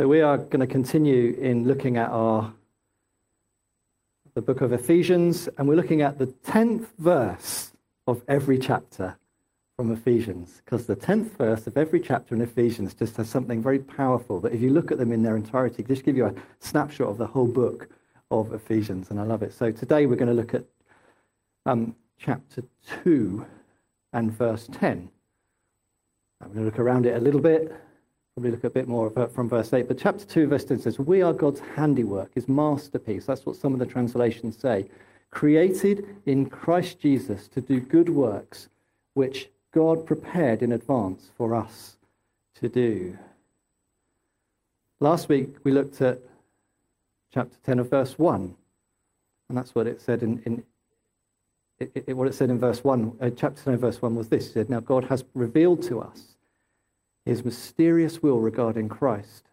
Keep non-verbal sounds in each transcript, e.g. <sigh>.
So we are going to continue in looking at our the book of Ephesians, and we're looking at the 10th verse of every chapter from Ephesians, because the 10th verse of every chapter in Ephesians just has something very powerful that if you look at them in their entirety, just give you a snapshot of the whole book of Ephesians, and I love it. So today we're going to look at um, chapter 2 and verse 10. I'm going to look around it a little bit, probably look a bit more from verse 8. But chapter 2, verse 10 says, We are God's handiwork, his masterpiece. That's what some of the translations say. Created in Christ Jesus to do good works, which God prepared in advance for us to do. Last week, we looked at chapter 10 of verse 1. And that's what it said in, in it, it, what it said in verse 1, uh, chapter 10, verse 1 was this. It said, Now God has revealed to us his mysterious will regarding Christ,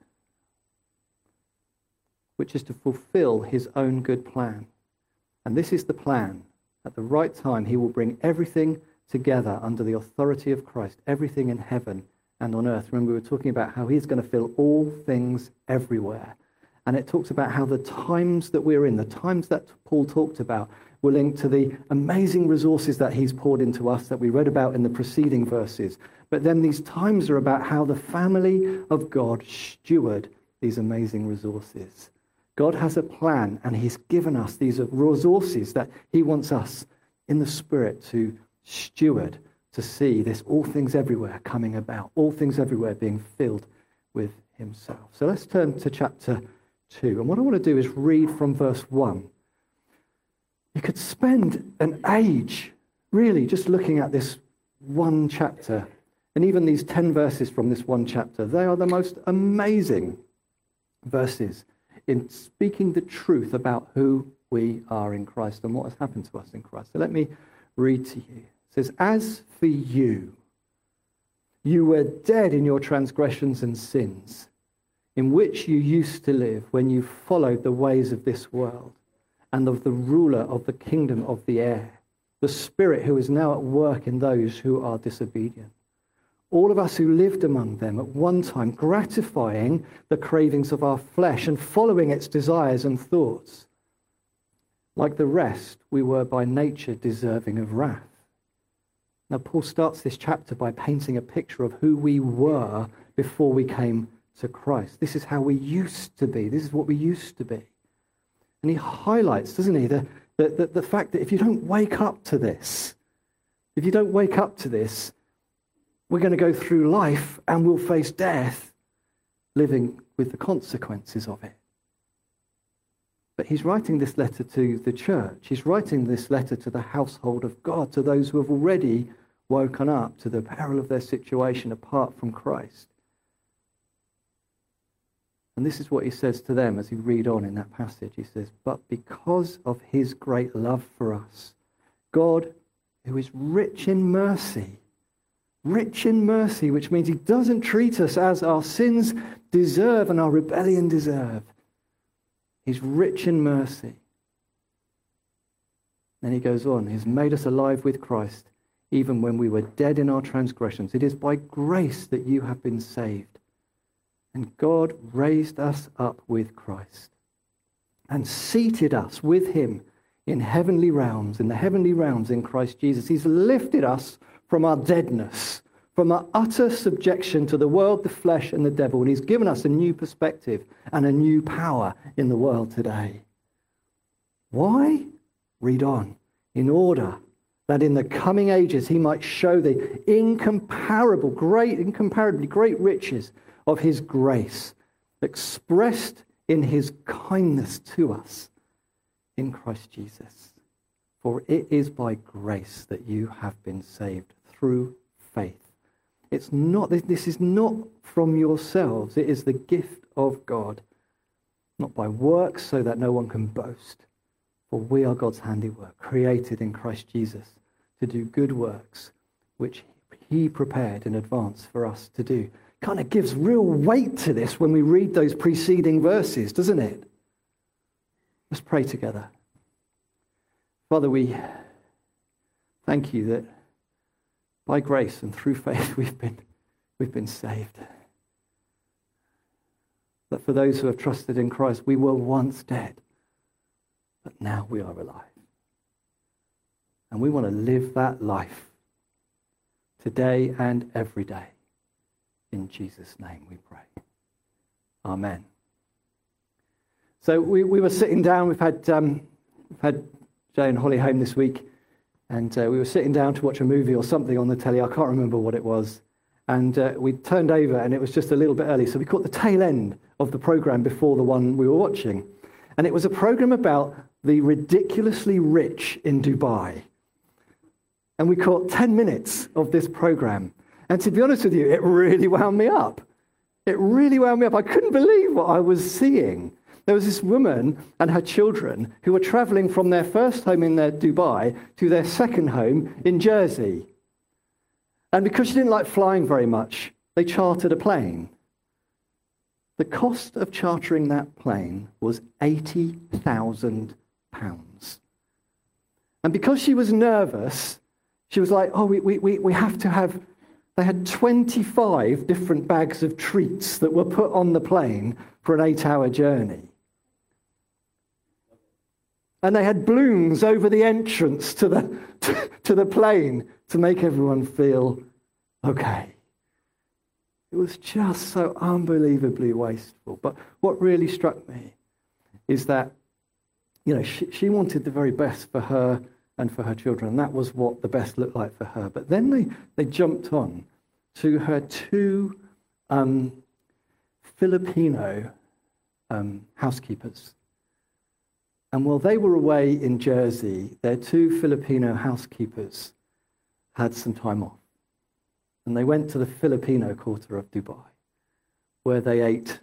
which is to fulfill his own good plan. And this is the plan. At the right time, he will bring everything together under the authority of Christ, everything in heaven and on earth. Remember, we were talking about how he's going to fill all things everywhere. And it talks about how the times that we're in, the times that Paul talked about, were linked to the amazing resources that he's poured into us that we read about in the preceding verses. But then these times are about how the family of God steward these amazing resources. God has a plan, and he's given us these resources that he wants us in the Spirit to steward, to see this all things everywhere coming about, all things everywhere being filled with himself. So let's turn to chapter 2. And what I want to do is read from verse 1 you could spend an age really just looking at this one chapter. And even these 10 verses from this one chapter, they are the most amazing verses in speaking the truth about who we are in Christ and what has happened to us in Christ. So let me read to you. It says, As for you, you were dead in your transgressions and sins, in which you used to live when you followed the ways of this world and of the ruler of the kingdom of the air, the Spirit who is now at work in those who are disobedient. All of us who lived among them at one time, gratifying the cravings of our flesh and following its desires and thoughts. Like the rest, we were by nature deserving of wrath. Now, Paul starts this chapter by painting a picture of who we were before we came to Christ. This is how we used to be. This is what we used to be. And he highlights, doesn't he, the, the, the, the fact that if you don't wake up to this, if you don't wake up to this, we're going to go through life and we'll face death living with the consequences of it. But he's writing this letter to the church. He's writing this letter to the household of God, to those who have already woken up to the peril of their situation apart from Christ. And this is what he says to them as you read on in that passage. He says, But because of his great love for us, God, who is rich in mercy, rich in mercy, which means he doesn't treat us as our sins deserve and our rebellion deserve. He's rich in mercy. Then he goes on, He's made us alive with Christ, even when we were dead in our transgressions. It is by grace that you have been saved. And God raised us up with Christ and seated us with him in heavenly realms, in the heavenly realms in Christ Jesus. He's lifted us from our deadness, from our utter subjection to the world, the flesh, and the devil. And he's given us a new perspective and a new power in the world today. Why? Read on. In order that in the coming ages he might show the incomparable, great, incomparably great riches of his grace expressed in his kindness to us in Christ Jesus. For it is by grace that you have been saved through faith. It's not, this is not from yourselves, it is the gift of God, not by works so that no one can boast. For we are God's handiwork, created in Christ Jesus to do good works, which he prepared in advance for us to do kind of gives real weight to this when we read those preceding verses, doesn't it? Let's pray together. Father, we thank you that by grace and through faith <laughs> we've been, we've been saved. that for those who have trusted in Christ, we were once dead, but now we are alive. And we want to live that life today and every day. In Jesus' name we pray. Amen. So we, we were sitting down, we've had, um, we've had Jay and Holly home this week, and uh, we were sitting down to watch a movie or something on the telly. I can't remember what it was. And uh, we turned over, and it was just a little bit early. So we caught the tail end of the program before the one we were watching. And it was a program about the ridiculously rich in Dubai. And we caught 10 minutes of this program. And to be honest with you, it really wound me up. It really wound me up. I couldn't believe what I was seeing. There was this woman and her children who were traveling from their first home in their Dubai to their second home in Jersey. And because she didn't like flying very much, they chartered a plane. The cost of chartering that plane was £80,000. And because she was nervous, she was like, oh, we, we, we have to have. They had 25 different bags of treats that were put on the plane for an eight hour journey. And they had balloons over the entrance to the, <laughs> to, the plane to make everyone feel okay. It was just so unbelievably wasteful. But what really struck me is that, you know, she, she wanted the very best for her and for her children. And that was what the best looked like for her. But then they, they jumped on to her two um, Filipino um, housekeepers and while they were away in Jersey, their two Filipino housekeepers had some time off. And they went to the Filipino quarter of Dubai, where they ate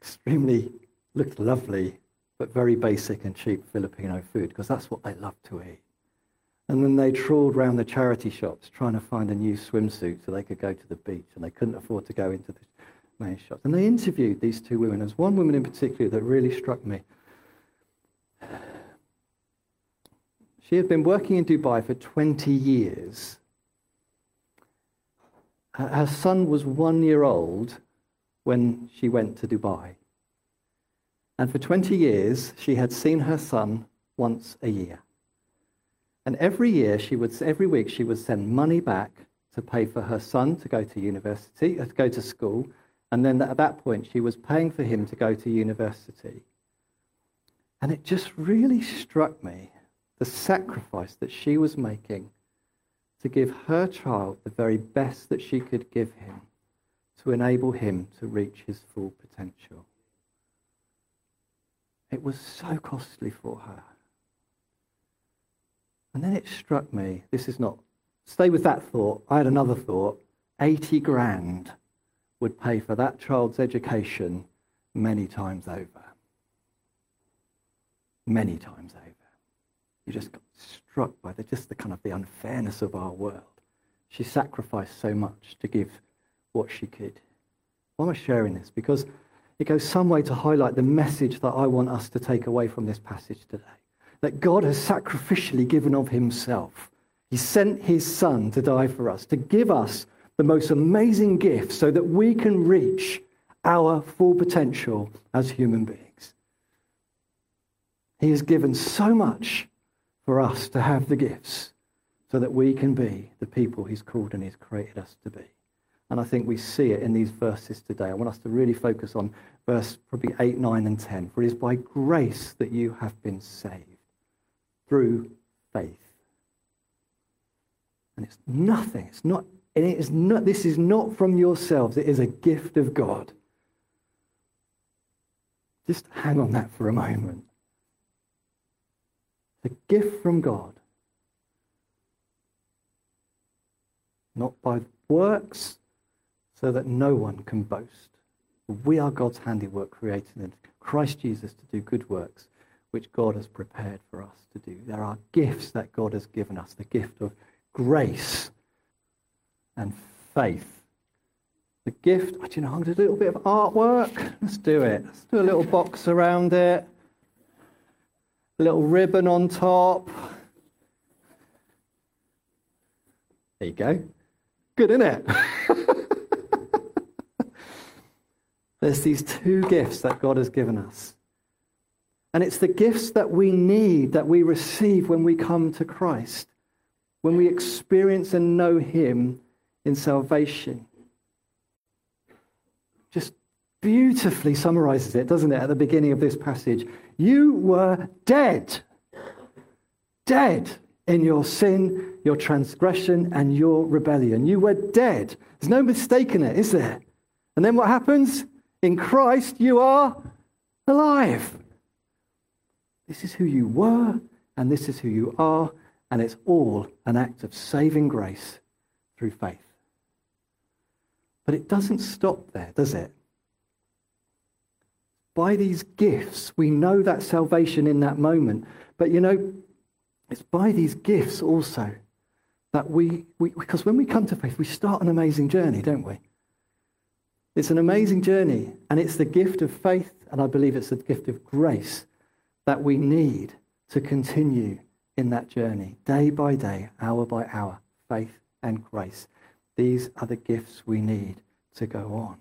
extremely, looked lovely, but very basic and cheap Filipino food, because that's what they love to eat. And then they trawled around the charity shops trying to find a new swimsuit so they could go to the beach, and they couldn't afford to go into the main shops. And they interviewed these two women. There's one woman in particular that really struck me. She had been working in Dubai for 20 years. Her son was one year old when she went to Dubai. And for 20 years, she had seen her son once a year. And every year, she would, every week, she would send money back to pay for her son to go to university, uh, to go to school. And then at that point, she was paying for him to go to university. And it just really struck me the sacrifice that she was making to give her child the very best that she could give him to enable him to reach his full potential. It was so costly for her. And then it struck me this is not, stay with that thought. I had another thought 80 grand would pay for that child's education many times over many times over. You just got struck by the, just the kind of the unfairness of our world. She sacrificed so much to give what she could. Why am I sharing this? Because it goes some way to highlight the message that I want us to take away from this passage today. That God has sacrificially given of himself. He sent his son to die for us, to give us the most amazing gift so that we can reach our full potential as human beings. He has given so much for us to have the gifts so that we can be the people He's called and He's created us to be. And I think we see it in these verses today. I want us to really focus on verse probably 8, 9, and 10. For it is by grace that you have been saved through faith. And it's nothing. It's not, it is not, this is not from yourselves. It is a gift of God. Just hang on that for a moment the gift from God. Not by works, so that no one can boast. We are God's handiwork created in Christ Jesus to do good works, which God has prepared for us to do. There are gifts that God has given us the gift of grace and faith. The gift, do you know, I'm going to do a little bit of artwork. Let's do it. Let's do a little box around it a little ribbon on top. There you go. Good, isn't it? <laughs> There's these two gifts that God has given us. And it's the gifts that we need, that we receive when we come to Christ, when we experience and know Him in salvation. Just beautifully summarizes it, doesn't it, at the beginning of this passage? You were dead. Dead in your sin, your transgression, and your rebellion. You were dead. There's no mistaking it, is there? And then what happens? In Christ, you are alive. This is who you were, and this is who you are, and it's all an act of saving grace through faith. But it doesn't stop there, does it? By these gifts, we know that salvation in that moment. But you know, it's by these gifts also that we, we, because when we come to faith, we start an amazing journey, don't we? It's an amazing journey, and it's the gift of faith, and I believe it's the gift of grace that we need to continue in that journey, day by day, hour by hour, faith and grace. These are the gifts we need to go on.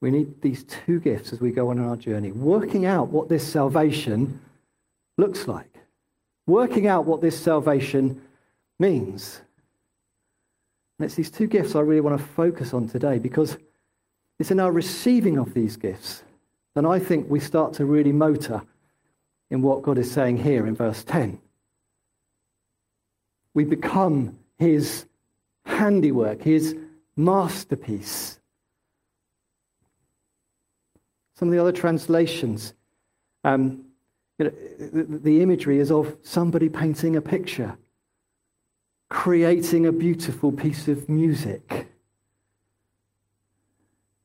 We need these two gifts as we go on our journey, working out what this salvation looks like working out what this salvation means. And it's these two gifts I really want to focus on today because it's in our receiving of these gifts that I think we start to really motor in what God is saying here in verse 10. We become his handiwork, his masterpiece. Some of the other translations um, you know, the, the imagery is of somebody painting a picture, creating a beautiful piece of music.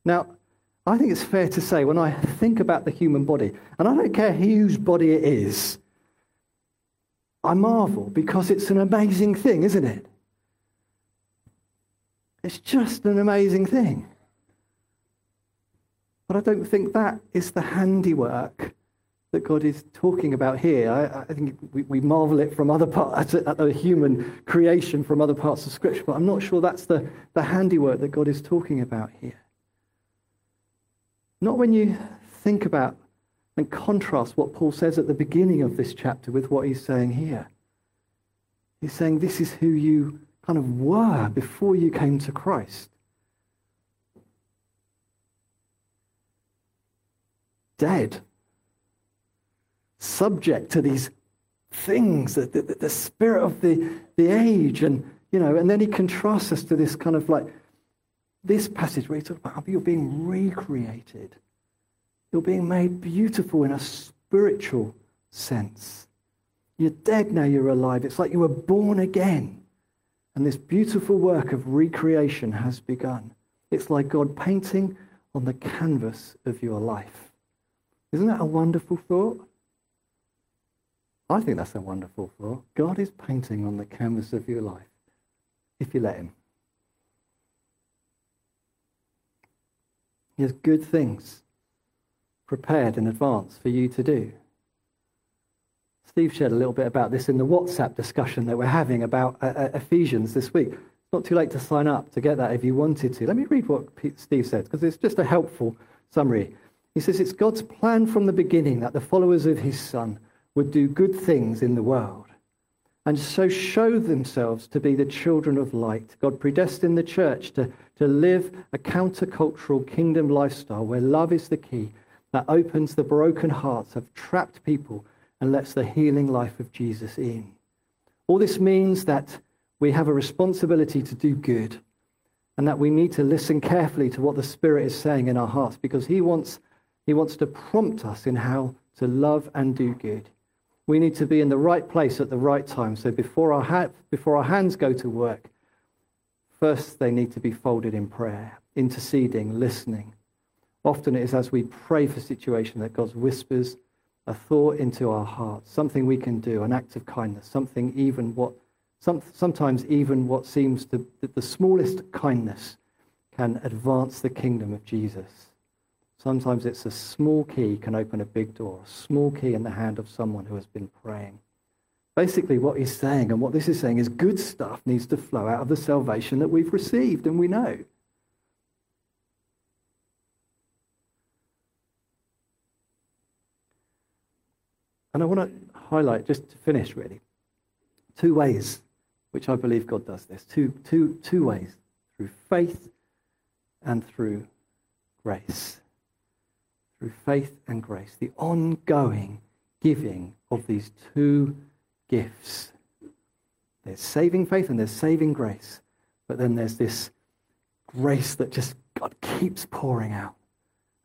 Now, I think it's fair to say when I think about the human body, and I don't care whose body it is, I marvel because it's an amazing thing, isn't it? It's just an amazing thing. But I don't think that is the handiwork that God is talking about here. I, I think we, we, marvel it from other parts, at the human creation from other parts of Scripture, but I'm not sure that's the, the handiwork that God is talking about here. Not when you think about and contrast what Paul says at the beginning of this chapter with what he's saying here. He's saying this is who you kind of were before you came to Christ. Dead subject to these things, the, the, the spirit of the, the age. And, you know, and then he contrasts us to this kind of like, this passage where he talks about how you're being recreated. You're being made beautiful in a spiritual sense. You're dead now, you're alive. It's like you were born again. And this beautiful work of recreation has begun. It's like God painting on the canvas of your life. Isn't that a wonderful thought? I think that's a wonderful thought. God is painting on the canvas of your life, if you let Him. He has good things prepared in advance for you to do. Steve shared a little bit about this in the WhatsApp discussion that we're having about uh, uh Ephesians this week. It's not too late to sign up to get that if you wanted to. Let me read what Steve said, because it's just a helpful summary. He says, It's God's plan from the beginning that the followers of his Son would do good things in the world and so show themselves to be the children of light. God predestined the church to, to live a countercultural kingdom lifestyle where love is the key that opens the broken hearts of trapped people and lets the healing life of Jesus in. All this means that we have a responsibility to do good and that we need to listen carefully to what the Spirit is saying in our hearts because He wants, he wants to prompt us in how to love and do good. We need to be in the right place at the right time. So before our, ha- before our hands go to work, first they need to be folded in prayer, interceding, listening. Often it is as we pray for situation that God whispers a thought into our hearts, something we can do, an act of kindness, something even what, some, sometimes even what seems to, the smallest kindness can advance the kingdom of Jesus. Sometimes it's a small key can open a big door, a small key in the hand of someone who has been praying. Basically, what he's saying and what this is saying is good stuff needs to flow out of the salvation that we've received and we know. And I want to highlight, just to finish really, two ways which I believe God does this. Two, two, two ways through faith and through grace. Through faith and grace. The ongoing giving of these two gifts. There's saving faith and there's saving grace. But then there's this grace that just God keeps pouring out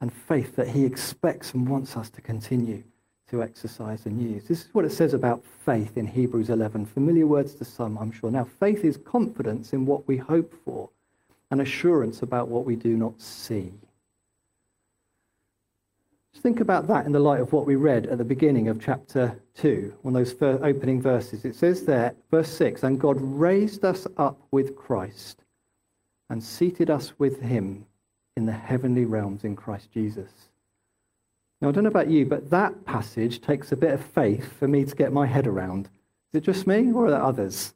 and faith that he expects and wants us to continue to exercise and use. This is what it says about faith in Hebrews 11. Familiar words to some, I'm sure. Now, faith is confidence in what we hope for and assurance about what we do not see. Just think about that in the light of what we read at the beginning of chapter 2, on those opening verses. It says there, verse 6, and God raised us up with Christ and seated us with him in the heavenly realms in Christ Jesus. Now, I don't know about you, but that passage takes a bit of faith for me to get my head around. Is it just me, or are there others?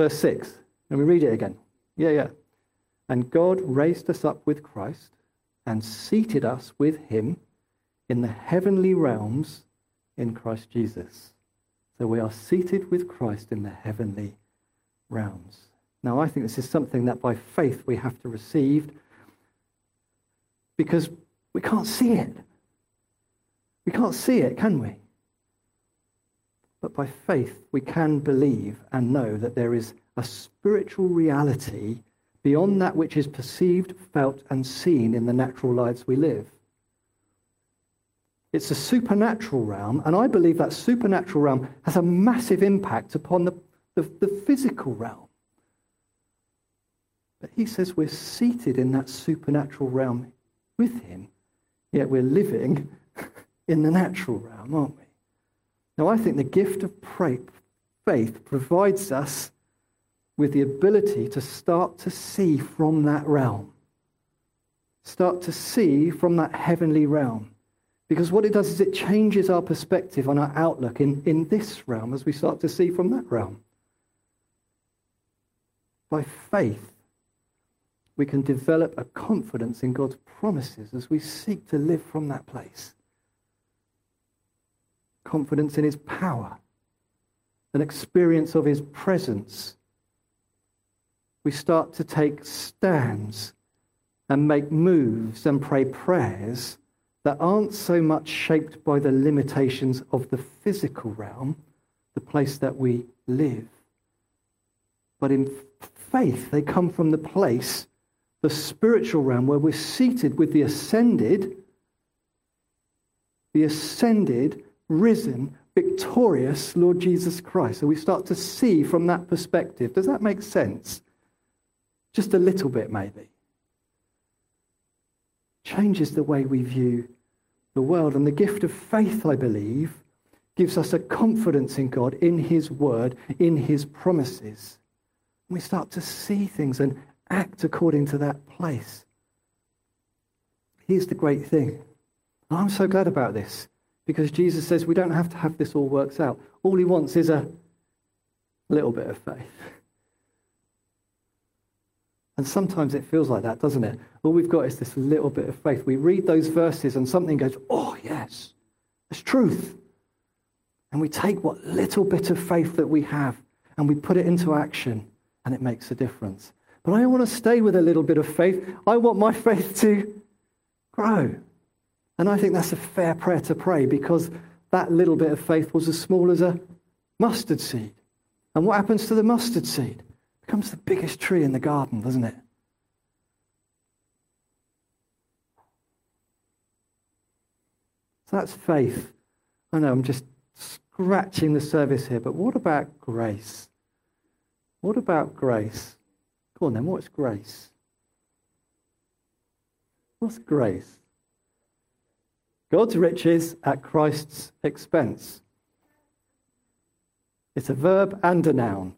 Verse 6. Let me read it again. Yeah, yeah. And God raised us up with Christ and seated us with him in the heavenly realms in Christ Jesus. So we are seated with Christ in the heavenly realms. Now, I think this is something that by faith we have to receive because we can't see it. We can't see it, can we? But by faith, we can believe and know that there is a spiritual reality beyond that which is perceived, felt, and seen in the natural lives we live. It's a supernatural realm, and I believe that supernatural realm has a massive impact upon the, the, the physical realm. But he says we're seated in that supernatural realm with him, yet we're living <laughs> in the natural realm, aren't we? Now, I think the gift of faith provides us with the ability to start to see from that realm. Start to see from that heavenly realm. Because what it does is it changes our perspective on our outlook in, in this realm as we start to see from that realm. By faith, we can develop a confidence in God's promises as we seek to live from that place. Confidence in his power, an experience of his presence. We start to take stands and make moves and pray prayers that aren't so much shaped by the limitations of the physical realm, the place that we live, but in faith, they come from the place the spiritual realm where we're seated with the ascended, the ascended, risen, victorious Lord Jesus Christ. So we start to see from that perspective. Does that make sense? Just a little bit, maybe. Changes the way we view the world. And the gift of faith, I believe, gives us a confidence in God, in His word, in His promises. We start to see things and act according to that place. Here's the great thing. I'm so glad about this because Jesus says we don't have to have this all works out. All he wants is a little bit of faith. And sometimes it feels like that, doesn't it? All we've got is this little bit of faith. We read those verses and something goes, oh, yes, it's truth. And we take what little bit of faith that we have and we put it into action and it makes a difference. But I want to stay with a little bit of faith. I want my <laughs> faith to grow. And I think that's a fair prayer to pray because that little bit of faith was as small as a mustard seed. And what happens to the mustard seed? Becomes the biggest tree in the garden, doesn't it? So that's faith. I know I'm just scratching the surface here, but what about grace? What about grace? Go on then, what's grace? What's grace? God's riches at Christ's expense. It's a verb and a noun.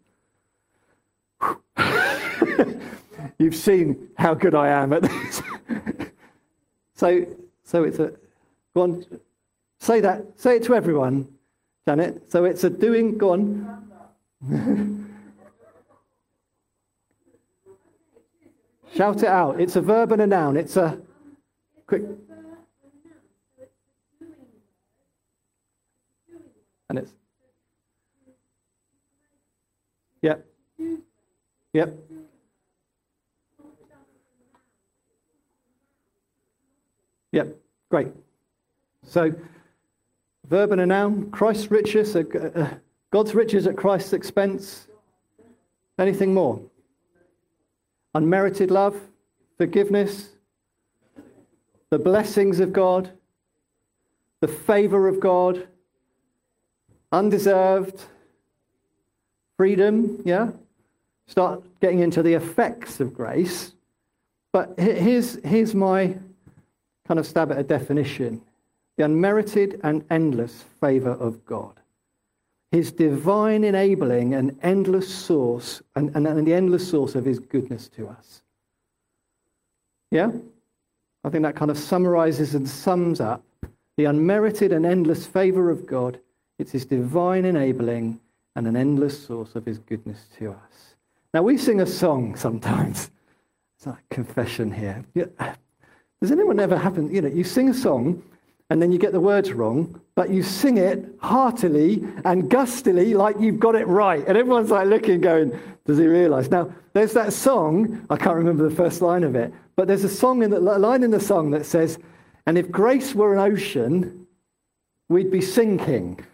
<laughs> You've seen how good I am at this. <laughs> so, so it's a go on. Say that. Say it to everyone, Janet. So it's a doing. Go on. <laughs> Shout it out. It's a verb and a noun. It's a quick. And it's. Yep. Yeah. Yep. Yep. Great. So, verb and a noun. Christ's riches, uh, uh, God's riches at Christ's expense. Anything more? Unmerited love, forgiveness, the blessings of God, the favor of God, undeserved freedom, yeah? Start getting into the effects of grace. But here's, here's my kind of stab at a definition the unmerited and endless favor of God. His divine enabling and endless source, and, and, and the endless source of his goodness to us. Yeah? I think that kind of summarizes and sums up the unmerited and endless favor of God. It's his divine enabling and an endless source of his goodness to us. Now, we sing a song sometimes. It's like confession here. Does anyone ever happen? You know, you sing a song and then you get the words wrong, but you sing it heartily and gustily like you've got it right. And everyone's like looking, going, Does he realize? Now, there's that song, I can't remember the first line of it, but there's a song in the line in the song that says, And if grace were an ocean, we'd be sinking.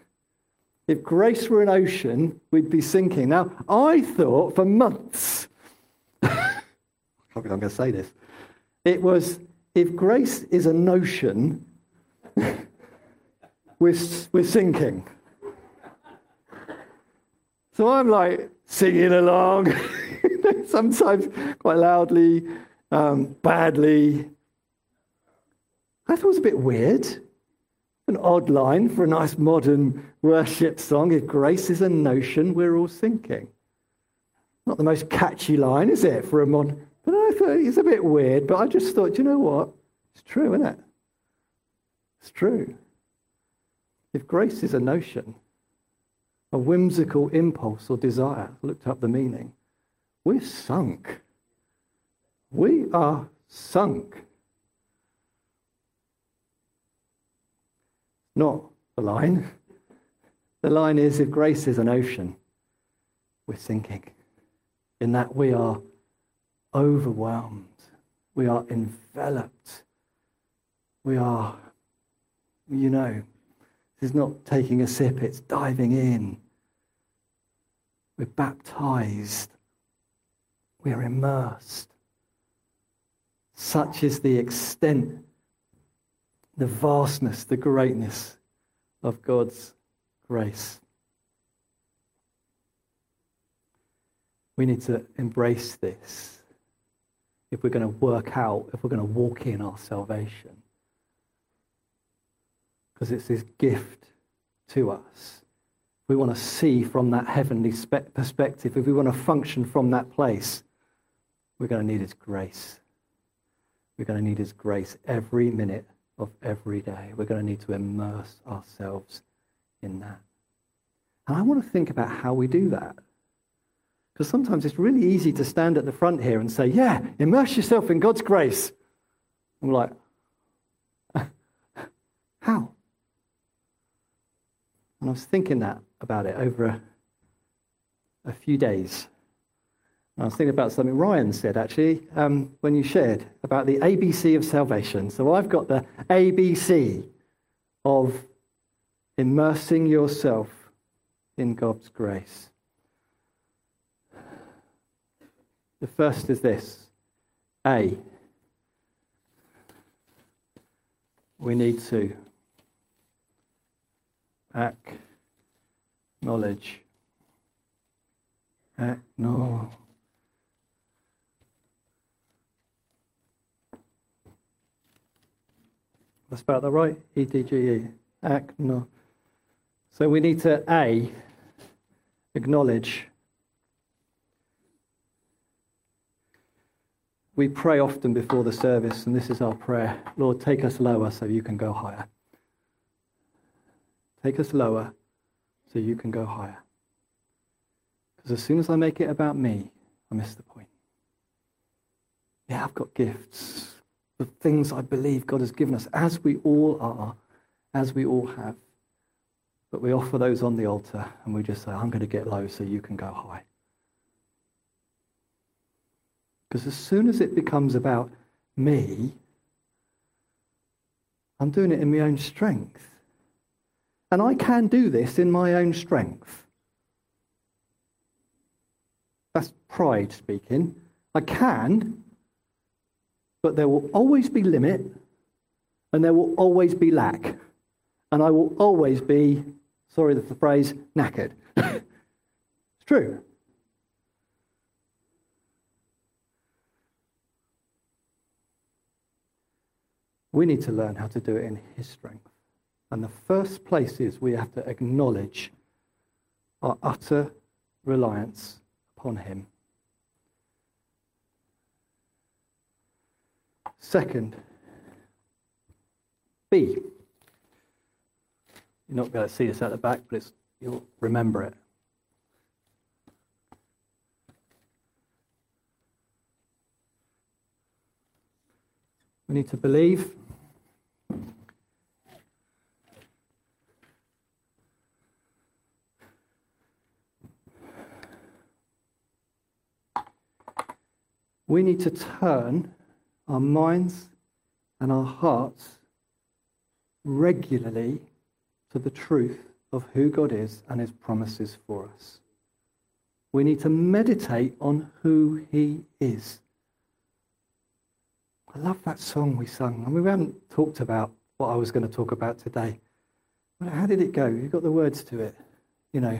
If grace were an ocean, we'd be sinking. Now, I thought for months, I can't believe I'm going to say this, it was if grace is a notion, <laughs> we're, we're sinking. So I'm like singing along, <laughs> sometimes quite loudly, um, badly. I thought it was a bit weird. An odd line for a nice modern worship song. If grace is a notion, we're all sinking. Not the most catchy line, is it, for a modern? But I thought it's a bit weird, but I just thought, you know what? It's true, isn't it? It's true. If grace is a notion, a whimsical impulse or desire, looked up the meaning, we're sunk. We are sunk. Not the line. The line is if grace is an ocean, we're sinking. In that we are overwhelmed, we are enveloped, we are, you know, this is not taking a sip, it's diving in. We're baptized, we are immersed. Such is the extent, the vastness, the greatness of God's grace. We need to embrace this if we're going to work out, if we're going to walk in our salvation. Because it's His gift to us. We want to see from that heavenly perspective, if we want to function from that place, we're going to need His grace. We're going to need His grace every minute of every day. We're going to need to immerse ourselves in that. And I want to think about how we do that. Because sometimes it's really easy to stand at the front here and say, Yeah, immerse yourself in God's grace. I'm like, <laughs> How? And I was thinking that about it over a, a few days. I was thinking about something Ryan said actually um, when you shared about the ABC of salvation. So I've got the ABC of immersing yourself in God's grace. The first is this A. We need to acknowledge. Acknowledge. I spelled that right? E D G E. Acknowledge. So we need to A, acknowledge. We pray often before the service, and this is our prayer Lord, take us lower so you can go higher. Take us lower so you can go higher. Because as soon as I make it about me, I miss the point. Yeah, I've got gifts, the things I believe God has given us, as we all are, as we all have. But we offer those on the altar and we just say, I'm going to get low so you can go high. Because as soon as it becomes about me, I'm doing it in my own strength. And I can do this in my own strength. That's pride speaking. I can, but there will always be limit and there will always be lack. And I will always be, sorry the phrase, knackered. <laughs> it's true. We need to learn how to do it in His strength. And the first place is we have to acknowledge our utter reliance upon Him. Second, B. You're not going to see this at the back, but it's, you'll remember it. We need to believe. We need to turn our minds and our hearts regularly to the truth of who God is and his promises for us. We need to meditate on who he is. I love that song we sung. I mean, we haven't talked about what I was going to talk about today. But how did it go? You got the words to it. You know,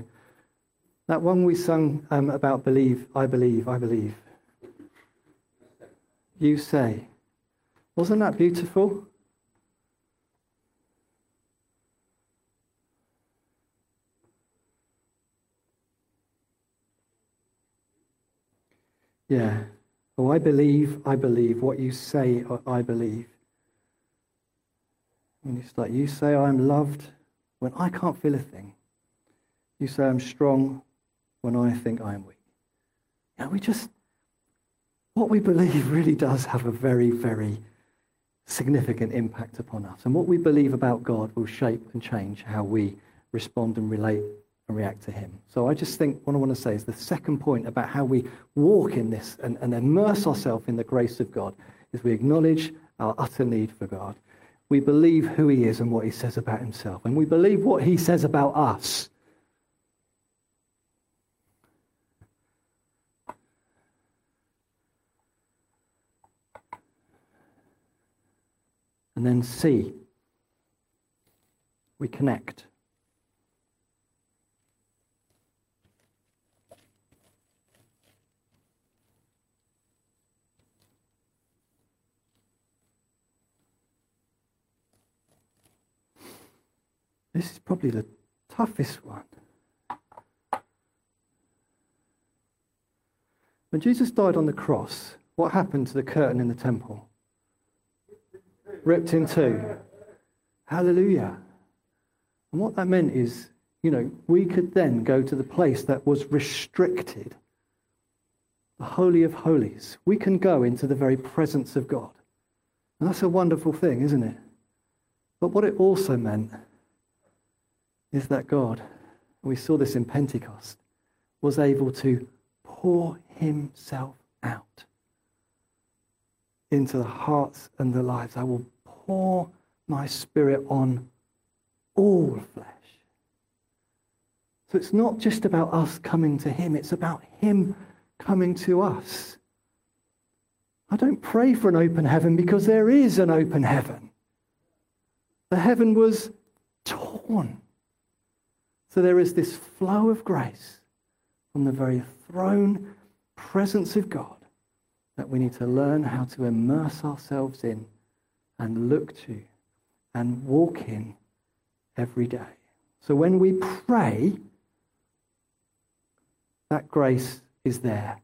that one we sung um, about believe, I believe, I believe. You say. Wasn't that beautiful? Yeah. Oh, I believe, I believe. What you say, I believe. And it's like, you say I'm loved when I can't feel a thing. You say I'm strong when I think I am weak. Yeah, we just, what we believe really does have a very, very significant impact upon us. And what we believe about God will shape and change how we respond and relate and react to Him. So I just think what I want to say is the second point about how we walk in this and, and immerse ourselves in the grace of God is we acknowledge our utter need for God. We believe who He is and what He says about Himself. And we believe what He says about us. And then C, we connect. This is probably the toughest one. When Jesus died on the cross, what happened to the curtain in the temple? Ripped in two. Hallelujah. And what that meant is, you know, we could then go to the place that was restricted, the Holy of Holies. We can go into the very presence of God. And that's a wonderful thing, isn't it? But what it also meant is that God, and we saw this in Pentecost, was able to pour himself out into the hearts and the lives. I will pour my spirit on all flesh. So it's not just about us coming to him, it's about him coming to us. I don't pray for an open heaven because there is an open heaven. The heaven was torn so there is this flow of grace from the very throne presence of God that we need to learn how to immerse ourselves in and look to and walk in every day. So when we pray, that grace is there.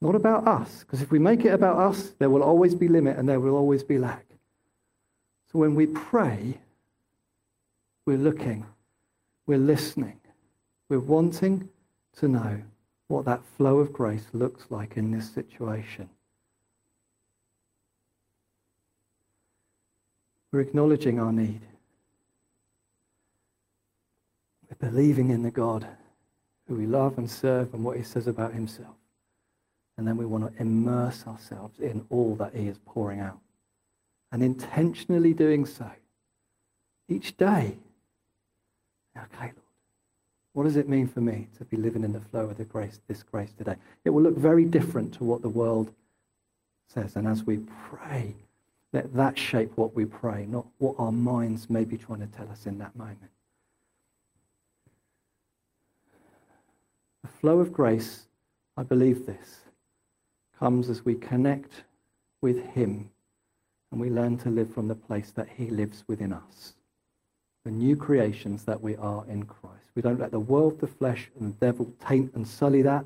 Not about us, because if we make it about us, there will always be limit and there will always be lack. So when we pray, we're looking we're listening. We're wanting to know what that flow of grace looks like in this situation. We're acknowledging our need. We're believing in the God who we love and serve and what he says about himself. And then we want to immerse ourselves in all that he is pouring out. And intentionally doing so each day. Okay, what does it mean for me to be living in the flow of the grace, this grace today? It will look very different to what the world says. And as we pray, let that shape what we pray, not what our minds may be trying to tell us in that moment. The flow of grace, I believe this, comes as we connect with Him and we learn to live from the place that He lives within us. The new creations that we are in Christ. We don't let the world, the flesh, and the devil taint and sully that.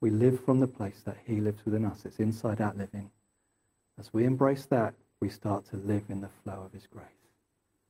We live from the place that He lives within us. It's inside out living. As we embrace that, we start to live in the flow of His grace.